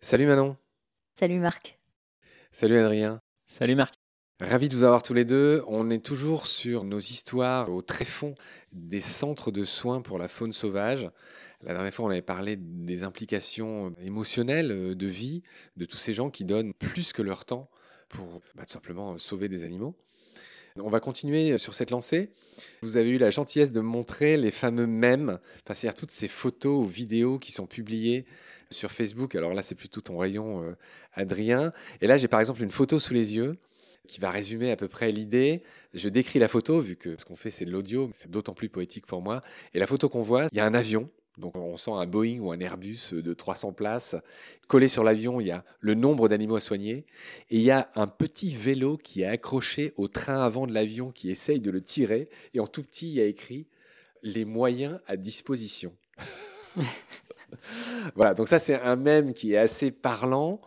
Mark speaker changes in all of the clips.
Speaker 1: Salut Manon.
Speaker 2: Salut Marc.
Speaker 1: Salut Adrien.
Speaker 3: Salut Marc.
Speaker 1: Ravi de vous avoir tous les deux. On est toujours sur nos histoires au tréfonds des centres de soins pour la faune sauvage. La dernière fois, on avait parlé des implications émotionnelles euh, de vie de tous ces gens qui donnent plus que leur temps pour bah, tout simplement sauver des animaux. On va continuer sur cette lancée. Vous avez eu la gentillesse de montrer les fameux mèmes, enfin, c'est-à-dire toutes ces photos ou vidéos qui sont publiées sur Facebook. Alors là, c'est plutôt ton rayon, euh, Adrien. Et là, j'ai par exemple une photo sous les yeux qui va résumer à peu près l'idée. Je décris la photo, vu que ce qu'on fait, c'est de l'audio, c'est d'autant plus poétique pour moi. Et la photo qu'on voit, il y a un avion. Donc on sent un Boeing ou un Airbus de 300 places. Collé sur l'avion, il y a le nombre d'animaux à soigner. Et il y a un petit vélo qui est accroché au train avant de l'avion qui essaye de le tirer. Et en tout petit, il y a écrit les moyens à disposition. voilà, donc ça c'est un mème qui est assez parlant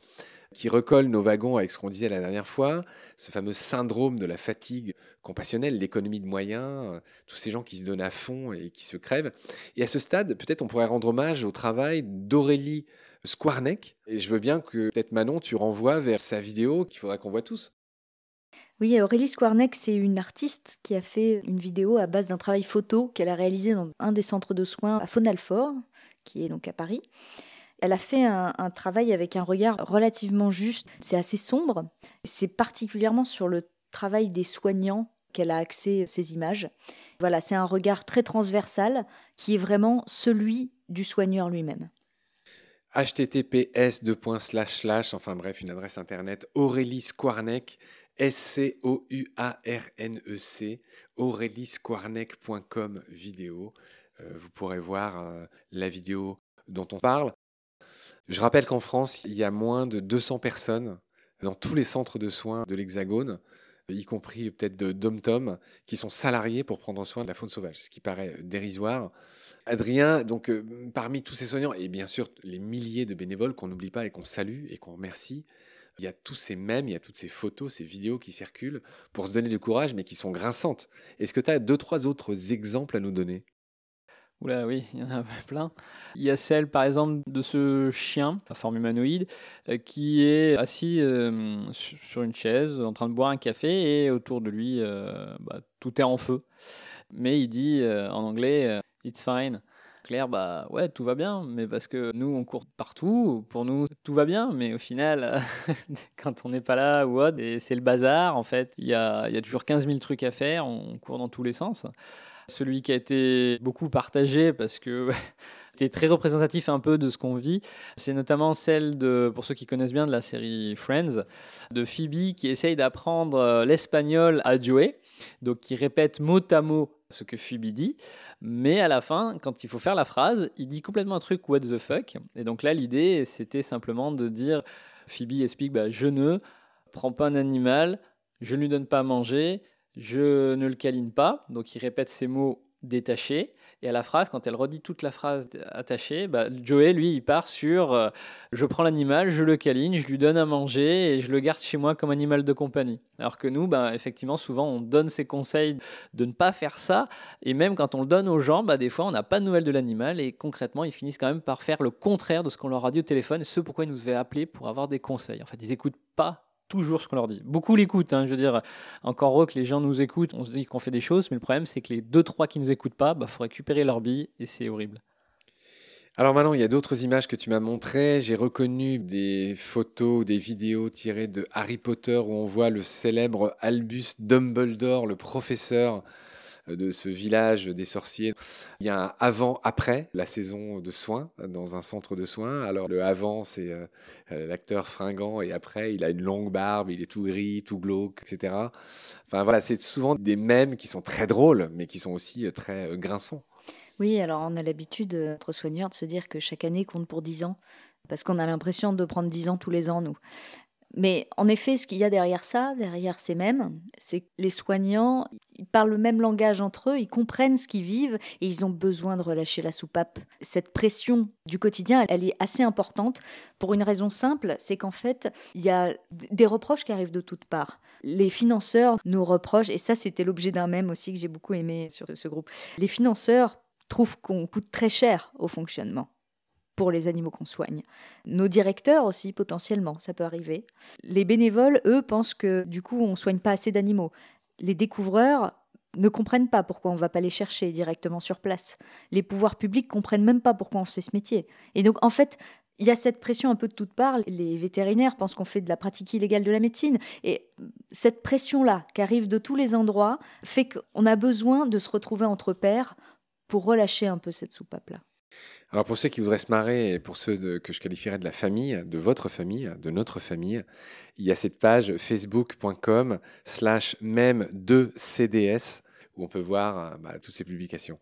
Speaker 1: qui recolle nos wagons avec ce qu'on disait la dernière fois, ce fameux syndrome de la fatigue compassionnelle, l'économie de moyens, euh, tous ces gens qui se donnent à fond et qui se crèvent. Et à ce stade, peut-être on pourrait rendre hommage au travail d'Aurélie Squarneck. Et je veux bien que peut-être Manon, tu renvoies vers sa vidéo qu'il faudra qu'on voit tous.
Speaker 2: Oui, Aurélie Squarneck, c'est une artiste qui a fait une vidéo à base d'un travail photo qu'elle a réalisé dans un des centres de soins à Fonalfort, qui est donc à Paris. Elle a fait un, travail avec un regard relativement juste. C'est assez sombre. C'est particulièrement sur le travail des soignants qu'elle a axé ces images. Voilà, c'est un regard très transversal qui est vraiment celui du soigneur lui-même
Speaker 1: https enfin bref, une adresse internet Aurélie Squarneck, S-C-O-U-A-R-N-E-C, auréliesquarneck.com vidéo. Euh, vous pourrez voir euh, la vidéo dont on parle. Je rappelle qu'en France, il y a moins de 200 personnes dans tous les centres de soins de l'Hexagone, y compris peut-être de dom qui sont salariés pour prendre soin de la faune sauvage, ce qui paraît dérisoire. Adrien, donc euh, parmi tous ces soignants, et bien sûr les milliers de bénévoles qu'on n'oublie pas et qu'on salue et qu'on remercie, il y a tous ces mèmes, il y a toutes ces photos, ces vidéos qui circulent pour se donner du courage, mais qui sont grinçantes. Est-ce que tu as deux, trois autres exemples à nous donner?
Speaker 3: Oula, oui, il y en a plein. Il y a celle, par exemple, de ce chien, à forme humanoïde, euh, qui est assis euh, sur une chaise, en train de boire un café, et autour de lui, euh, bah, tout est en feu. Mais il dit en anglais, It's fine. Claire, bah ouais, tout va bien, mais parce que nous, on court partout, pour nous, tout va bien, mais au final, quand on n'est pas là ou autre, c'est le bazar, en fait, il y a, y a toujours 15 000 trucs à faire, on court dans tous les sens. Celui qui a été beaucoup partagé parce que c'était très représentatif un peu de ce qu'on vit. C'est notamment celle de, pour ceux qui connaissent bien de la série Friends, de Phoebe qui essaye d'apprendre euh, l'espagnol à Joey, donc qui répète mot à mot ce que Phoebe dit, mais à la fin, quand il faut faire la phrase, il dit complètement un truc what the fuck. Et donc là, l'idée, c'était simplement de dire, Phoebe explique, bah, je ne prends pas un animal, je ne lui donne pas à manger, je ne le câline pas, donc il répète ces mots détachés. Et à la phrase, quand elle redit toute la phrase attachée, bah, Joey, lui, il part sur euh, je prends l'animal, je le câline, je lui donne à manger et je le garde chez moi comme animal de compagnie. Alors que nous, bah, effectivement, souvent, on donne ces conseils de ne pas faire ça. Et même quand on le donne aux gens, bah, des fois, on n'a pas de nouvelles de l'animal et concrètement, ils finissent quand même par faire le contraire de ce qu'on leur a dit au téléphone ce pourquoi ils nous avaient appelé pour avoir des conseils. En fait, ils n'écoutent pas toujours ce qu'on leur dit. Beaucoup l'écoutent, hein, je veux dire, encore heureux que les gens nous écoutent, on se dit qu'on fait des choses, mais le problème c'est que les 2-3 qui ne nous écoutent pas, il bah, faut récupérer leur bille et c'est horrible.
Speaker 1: Alors maintenant, il y a d'autres images que tu m'as montrées. J'ai reconnu des photos, des vidéos tirées de Harry Potter où on voit le célèbre Albus Dumbledore, le professeur de ce village des sorciers. Il y a un avant-après la saison de soins dans un centre de soins. Alors le avant, c'est euh, euh, l'acteur fringant et après, il a une longue barbe, il est tout gris, tout glauque, etc. Enfin voilà, c'est souvent des mèmes qui sont très drôles, mais qui sont aussi euh, très grinçants.
Speaker 2: Oui, alors on a l'habitude, entre soigneurs, de se dire que chaque année compte pour 10 ans, parce qu'on a l'impression de prendre 10 ans tous les ans, nous. Mais en effet, ce qu'il y a derrière ça, derrière ces mêmes, c'est que les soignants, ils parlent le même langage entre eux, ils comprennent ce qu'ils vivent et ils ont besoin de relâcher la soupape. Cette pression du quotidien, elle est assez importante pour une raison simple, c'est qu'en fait, il y a des reproches qui arrivent de toutes parts. Les financeurs nous reprochent, et ça c'était l'objet d'un même aussi que j'ai beaucoup aimé sur ce groupe, les financeurs trouvent qu'on coûte très cher au fonctionnement pour les animaux qu'on soigne. Nos directeurs aussi, potentiellement, ça peut arriver. Les bénévoles, eux, pensent que du coup, on soigne pas assez d'animaux. Les découvreurs ne comprennent pas pourquoi on ne va pas les chercher directement sur place. Les pouvoirs publics comprennent même pas pourquoi on fait ce métier. Et donc, en fait, il y a cette pression un peu de toutes parts. Les vétérinaires pensent qu'on fait de la pratique illégale de la médecine. Et cette pression-là, qui arrive de tous les endroits, fait qu'on a besoin de se retrouver entre pairs pour relâcher un peu cette soupape-là.
Speaker 1: Alors pour ceux qui voudraient se marrer et pour ceux que je qualifierais de la famille, de votre famille, de notre famille, il y a cette page facebook.com slash même 2 CDS où on peut voir bah, toutes ces publications.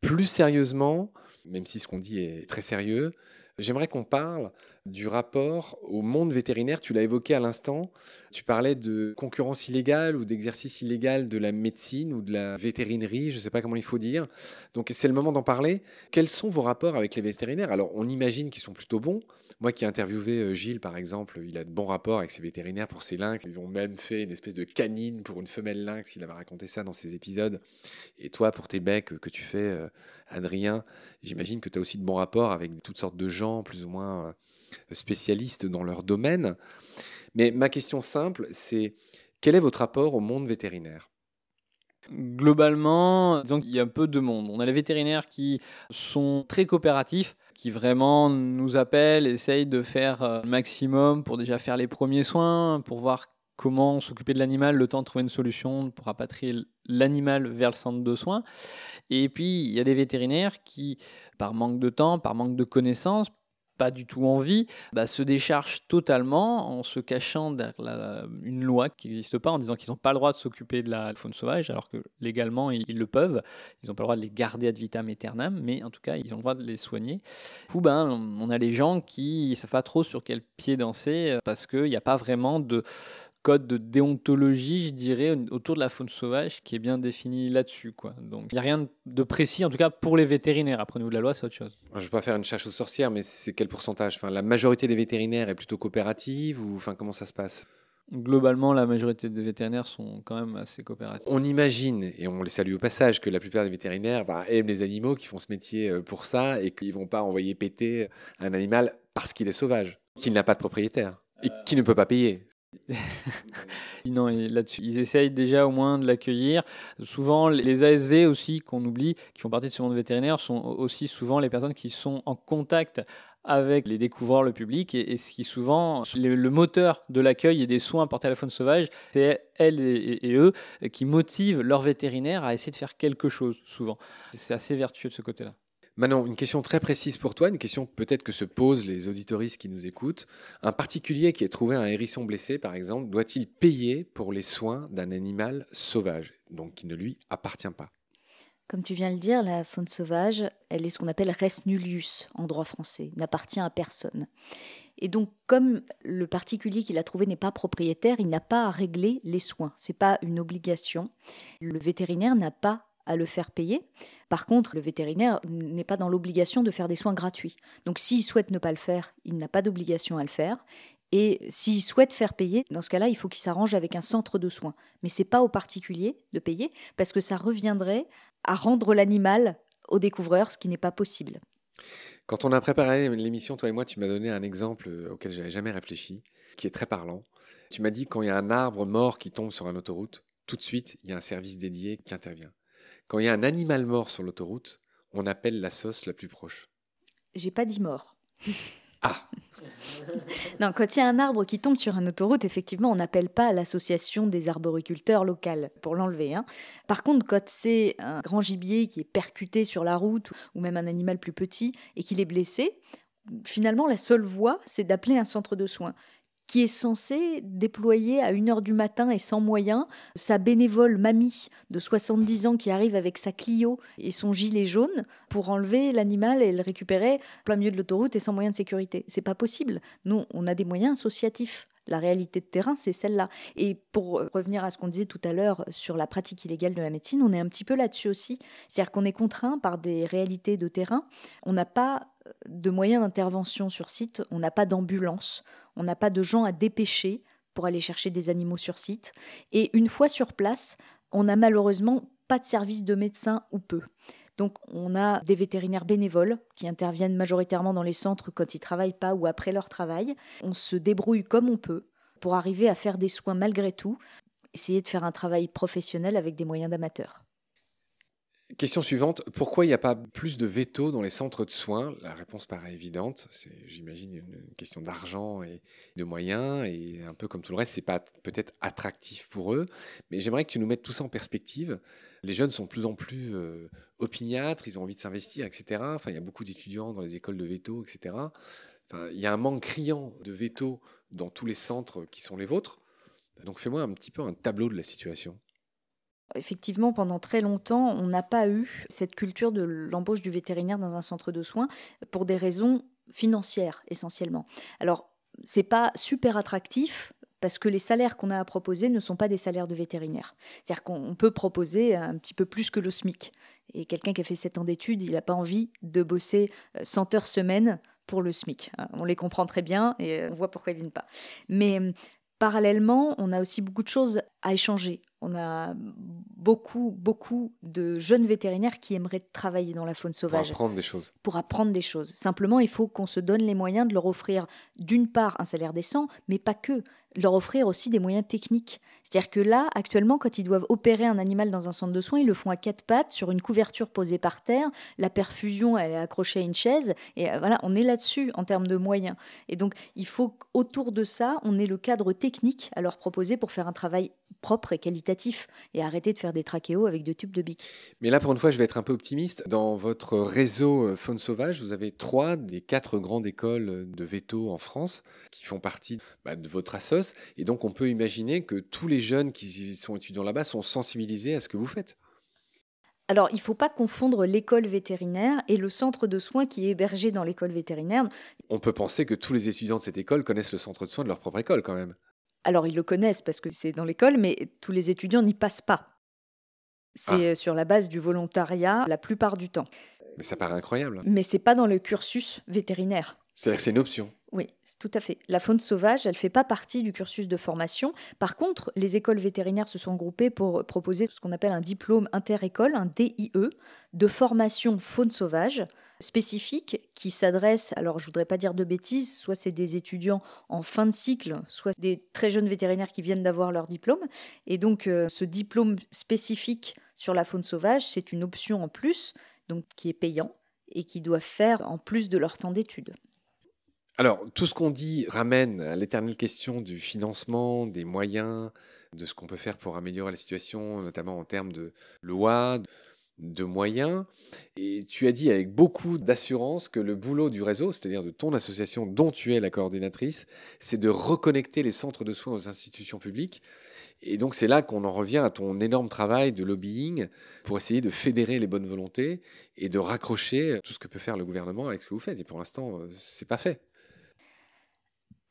Speaker 1: Plus sérieusement, même si ce qu'on dit est très sérieux, J'aimerais qu'on parle du rapport au monde vétérinaire. Tu l'as évoqué à l'instant. Tu parlais de concurrence illégale ou d'exercice illégal de la médecine ou de la vétérinerie, je ne sais pas comment il faut dire. Donc c'est le moment d'en parler. Quels sont vos rapports avec les vétérinaires? Alors on imagine qu'ils sont plutôt bons. Moi qui ai interviewé euh, Gilles par exemple, il a de bons rapports avec ses vétérinaires pour ses lynx. Ils ont même fait une espèce de canine pour une femelle lynx. Il avait raconté ça dans ses épisodes. Et toi pour tes becs que tu fais, euh, Adrien, j'imagine que tu as aussi de bons rapports avec toutes sortes de gens plus ou moins euh, spécialistes dans leur domaine. Mais ma question simple, c'est quel est votre rapport au monde vétérinaire?
Speaker 3: Globalement, donc il y a un peu de monde. On a les vétérinaires qui sont très coopératifs, qui vraiment nous appellent, essayent de faire euh, le maximum pour déjà faire les premiers soins, pour voir comment s'occuper de l'animal, le temps de trouver une solution pour rapatrier l'animal vers le centre de soins. Et puis, il y a des vétérinaires qui, par manque de temps, par manque de connaissances, pas du tout envie, bah, se déchargent totalement en se cachant derrière une loi qui n'existe pas, en disant qu'ils n'ont pas le droit de s'occuper de la faune sauvage, alors que légalement ils, le peuvent. Ils n'ont pas le droit de les garder ad vitam aeternam, mais en tout cas ils ont le droit de les soigner. Du coup, ben, on a les gens qui ne savent pas trop sur quel pied danser euh, parce qu'il n'y a pas vraiment de, code de déontologie, je dirais, autour de la faune sauvage qui est bien défini là-dessus. Quoi. Donc il n'y a rien de précis, en tout cas pour les vétérinaires. Après, nous de la loi, c'est autre chose.
Speaker 1: Je ne veux pas faire une chasse aux sorcières, mais c'est quel pourcentage? Enfin, La majorité des vétérinaires est plutôt coopérative ou enfin, comment ça se passe?
Speaker 3: Globalement, la majorité des vétérinaires sont quand même assez coopératifs.
Speaker 1: On imagine, et on les salue au passage, que la plupart des vétérinaires bah, aiment les animaux, qui font ce métier euh, pour ça, et qu'ils ne vont pas envoyer péter un animal parce qu'il est sauvage, qu'il n'a pas de propriétaire, et qui ne peut pas payer.
Speaker 3: non, là-dessus, ils essayent déjà au moins de l'accueillir. Souvent, les ASV aussi, qu'on oublie, qui font partie de ce monde vétérinaire, sont aussi souvent les personnes qui sont en contact avec les découvreurs, le public, et, ce qui souvent, le, moteur de l'accueil et des soins apportés à la faune sauvage, c'est elles et, et, eux qui motivent leurs vétérinaires à essayer de faire quelque chose, souvent. C'est assez vertueux de ce côté-là.
Speaker 1: Manon, une question très précise pour toi, une question peut-être que se posent les auditoristes qui nous écoutent. Un particulier qui ait trouvé un hérisson blessé, par exemple, doit-il payer pour les soins d'un animal sauvage, donc qui ne lui appartient pas?
Speaker 2: Comme tu viens de le dire, la faune sauvage, elle est ce qu'on appelle res nullius en droit français, n'appartient à personne. Et donc, comme le particulier qui l'a trouvé n'est pas propriétaire, il n'a pas à régler les soins. C'est pas une obligation. Le vétérinaire n'a pas à le faire payer. Par contre, le vétérinaire n'est pas dans l'obligation de faire des soins gratuits. Donc s'il souhaite ne pas le faire, il n'a pas d'obligation à le faire. Et s'il souhaite faire payer, dans ce cas-là, il faut qu'il s'arrange avec un centre de soins. Mais ce n'est pas au particulier de payer, parce que ça reviendrait à rendre l'animal au découvreur, ce qui n'est pas possible.
Speaker 1: Quand on a préparé l'émission, toi et moi, tu m'as donné un exemple auquel j'avais jamais réfléchi, qui est très parlant. Tu m'as dit quand il y a un arbre mort qui tombe sur une autoroute, tout de suite, il y a un service dédié qui intervient. Quand il y a un animal mort sur l'autoroute, on appelle la sauce la plus proche.
Speaker 2: J'ai pas dit mort.
Speaker 1: Ah
Speaker 2: Non, quand il y a un arbre qui tombe sur une autoroute, effectivement, on n'appelle pas l'association des arboriculteurs locales pour l'enlever. Hein. Par contre, quand c'est un grand gibier qui est percuté sur la route, ou même un animal plus petit, et qu'il est blessé, finalement, la seule voie, c'est d'appeler un centre de soins qui est censé déployer à 1h du matin et sans moyens sa bénévole mamie de 70 ans qui arrive avec sa Clio et son gilet jaune pour enlever l'animal et le récupérer plein milieu de l'autoroute et sans moyens de sécurité. C'est pas possible. Nous, on a des moyens associatifs. La réalité de terrain, c'est celle-là. Et pour revenir à ce qu'on disait tout à l'heure sur la pratique illégale de la médecine, on est un petit peu là-dessus aussi. C'est-à-dire qu'on est contraint par des réalités de terrain. On n'a pas de moyens d'intervention sur site, on n'a pas d'ambulance, on n'a pas de gens à dépêcher pour aller chercher des animaux sur site. Et une fois sur place, on n'a malheureusement pas de service de médecin ou peu. Donc on a des vétérinaires bénévoles qui interviennent majoritairement dans les centres quand ils travaillent pas ou après leur travail. On se débrouille comme on peut pour arriver à faire des soins malgré tout, essayer de faire un travail professionnel avec des moyens d'amateurs.
Speaker 1: Question suivante, pourquoi il n'y a pas plus de veto dans les centres de soins? La réponse paraît évidente, c'est j'imagine une question d'argent et de moyens, et un peu comme tout le reste, c'est pas peut-être attractif pour eux, mais j'aimerais que tu nous mettes tout ça en perspective. Les jeunes sont de plus en plus euh, opiniâtres, ils ont envie de s'investir, etc. Enfin, il y a beaucoup d'étudiants dans les écoles de veto, etc. Enfin, il y a un manque criant de veto dans tous les centres qui sont les vôtres. Donc fais-moi un petit peu un tableau de la situation.
Speaker 2: Effectivement, pendant très longtemps, on n'a pas eu cette culture de l'embauche du vétérinaire dans un centre de soins pour des raisons financières essentiellement. Alors, c'est pas super attractif parce que les salaires qu'on a à proposer ne sont pas des salaires de vétérinaire. C'est-à-dire qu'on peut proposer un petit peu plus que le SMIC. Et quelqu'un qui a fait 7 ans d'études, il n'a pas envie de bosser 100 heures semaine pour le SMIC. On les comprend très bien et on voit pourquoi ils viennent pas. Mais parallèlement, on a aussi beaucoup de choses à échanger on a beaucoup, beaucoup de jeunes vétérinaires qui aimeraient travailler dans la faune sauvage.
Speaker 1: Pour apprendre des choses.
Speaker 2: Pour apprendre des choses. Simplement, il faut qu'on se donne les moyens de leur offrir, d'une part, un salaire décent, mais pas que leur offrir aussi des moyens techniques. C'est-à-dire que là, actuellement, quand ils doivent opérer un animal dans un centre de soins, ils le font à quatre pattes, sur une couverture posée par terre, la perfusion elle est accrochée à une chaise, et euh, voilà, on est là-dessus en termes de moyens. Et donc, il faut qu'autour de ça, on ait le cadre technique à leur proposer pour faire un travail propre et qualitatif, et arrêter de faire des trachéos avec deux tubes de bic.
Speaker 1: Mais là, pour une fois, je vais être un peu optimiste. Dans votre réseau euh, faune sauvage, vous avez trois des quatre grandes écoles de veto en France qui font partie bah, de votre assos et donc, on peut imaginer que tous les jeunes qui sont étudiants là-bas sont sensibilisés à ce que vous faites.
Speaker 2: Alors, il ne faut pas confondre l'école vétérinaire et le centre de soins qui est hébergé dans l'école vétérinaire.
Speaker 1: On peut penser que tous les étudiants de cette école connaissent le centre de soins de leur propre école quand même.
Speaker 2: Alors, ils le connaissent parce que c'est dans l'école, mais tous les étudiants n'y passent pas. C'est ah. sur la base du volontariat la plupart du temps.
Speaker 1: Mais ça paraît incroyable.
Speaker 2: Mais c'est pas dans le cursus vétérinaire.
Speaker 1: C'est-à-dire que c'est une option.
Speaker 2: Oui, tout à fait. La faune sauvage, elle ne fait pas partie du cursus de formation. Par contre, les écoles vétérinaires se sont groupées pour proposer ce qu'on appelle un diplôme inter-école, un DIE, de formation faune sauvage spécifique qui s'adresse, alors je voudrais pas dire de bêtises, soit c'est des étudiants en fin de cycle, soit des très jeunes vétérinaires qui viennent d'avoir leur diplôme. Et donc euh, ce diplôme spécifique sur la faune sauvage, c'est une option en plus, donc qui est payant et qui doivent faire en plus de leur temps d'études.
Speaker 1: Alors, tout ce qu'on dit ramène à l'éternelle question du financement, des moyens, de ce qu'on peut faire pour améliorer la situation, notamment en termes de loi, de moyens. Et tu as dit avec beaucoup d'assurance que le boulot du réseau, c'est-à-dire de ton association dont tu es la coordinatrice, c'est de reconnecter les centres de soins aux institutions publiques. Et donc c'est là qu'on en revient à ton énorme travail de lobbying pour essayer de fédérer les bonnes volontés et de raccrocher tout ce que peut faire le gouvernement avec ce que vous faites. Et pour l'instant, c'est pas fait.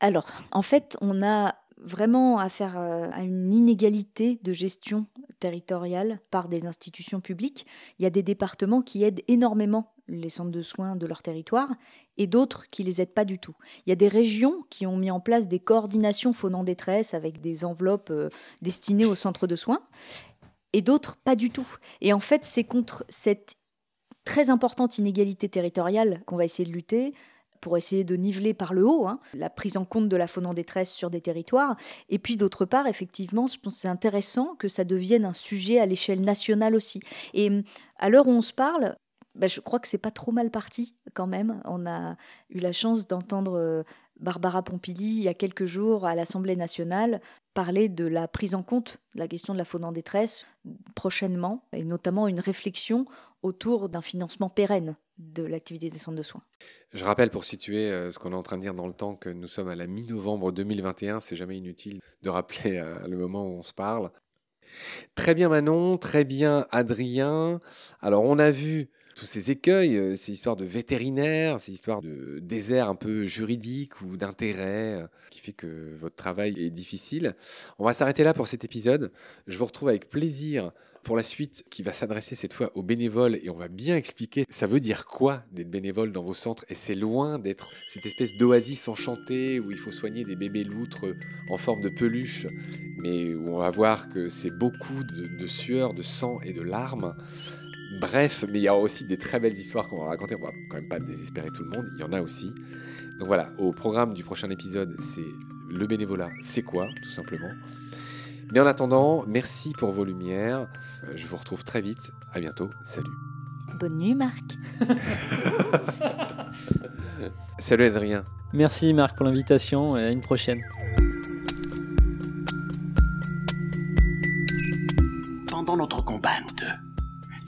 Speaker 2: Alors, en fait, on a vraiment affaire euh, à une inégalité de gestion territoriale par des institutions publiques. Il y a des départements qui aident énormément les centres de soins de leur territoire et d'autres qui les aident pas du tout. Il y a des régions qui ont mis en place des coordinations faune en détresse avec des enveloppes euh, destinées aux centres de soins et d'autres pas du tout. Et en fait, c'est contre cette très importante inégalité territoriale qu'on va essayer de lutter pour essayer de niveler par le haut hein, la prise en compte de la faune en détresse sur des territoires. Et puis d'autre part, effectivement, je pense c'est intéressant que ça devienne un sujet à l'échelle nationale aussi. Et à l'heure où on se parle, bah, je crois que c'est pas trop mal parti quand même. On a eu la chance d'entendre euh, Barbara Pompili, il y a quelques jours, à l'Assemblée nationale, parler de la prise en compte de la question de la faune en détresse prochainement, et notamment une réflexion autour d'un financement pérenne de l'activité des centres de soins.
Speaker 1: Je rappelle pour situer euh, ce qu'on est en train de dire dans le temps que nous sommes à la mi-novembre 2021, c'est jamais inutile de rappeler euh, le moment où on se parle. Très bien Manon, très bien Adrien. Alors on a vu tous ces écueils, euh, ces histoires de vétérinaires, ces histoires de désert un peu juridique ou d'intérêt qui fait que votre travail est difficile. On va s'arrêter là pour cet épisode. Je vous retrouve avec plaisir pour la suite qui va s'adresser cette fois aux bénévoles et on va bien expliquer ça veut dire quoi d'être bénévole dans vos centres et c'est loin d'être cette espèce d'oasis enchantée où il faut soigner des bébés loutres en forme de peluche mais où on va voir que c'est beaucoup de, de sueur, de sang et de larmes. Bref, mais il y a aussi des très belles histoires qu'on va raconter. On va quand même pas désespérer tout le monde. Il y en a aussi. Donc voilà, au programme du prochain épisode, c'est le bénévolat, c'est quoi, tout simplement. Mais en attendant, merci pour vos lumières. Euh, Je vous retrouve très vite. À bientôt. Salut.
Speaker 2: Bonne nuit, Marc.
Speaker 1: Salut Adrien.
Speaker 3: Merci Marc pour l'invitation et à une prochaine.
Speaker 4: Pendant notre combat, nous deux,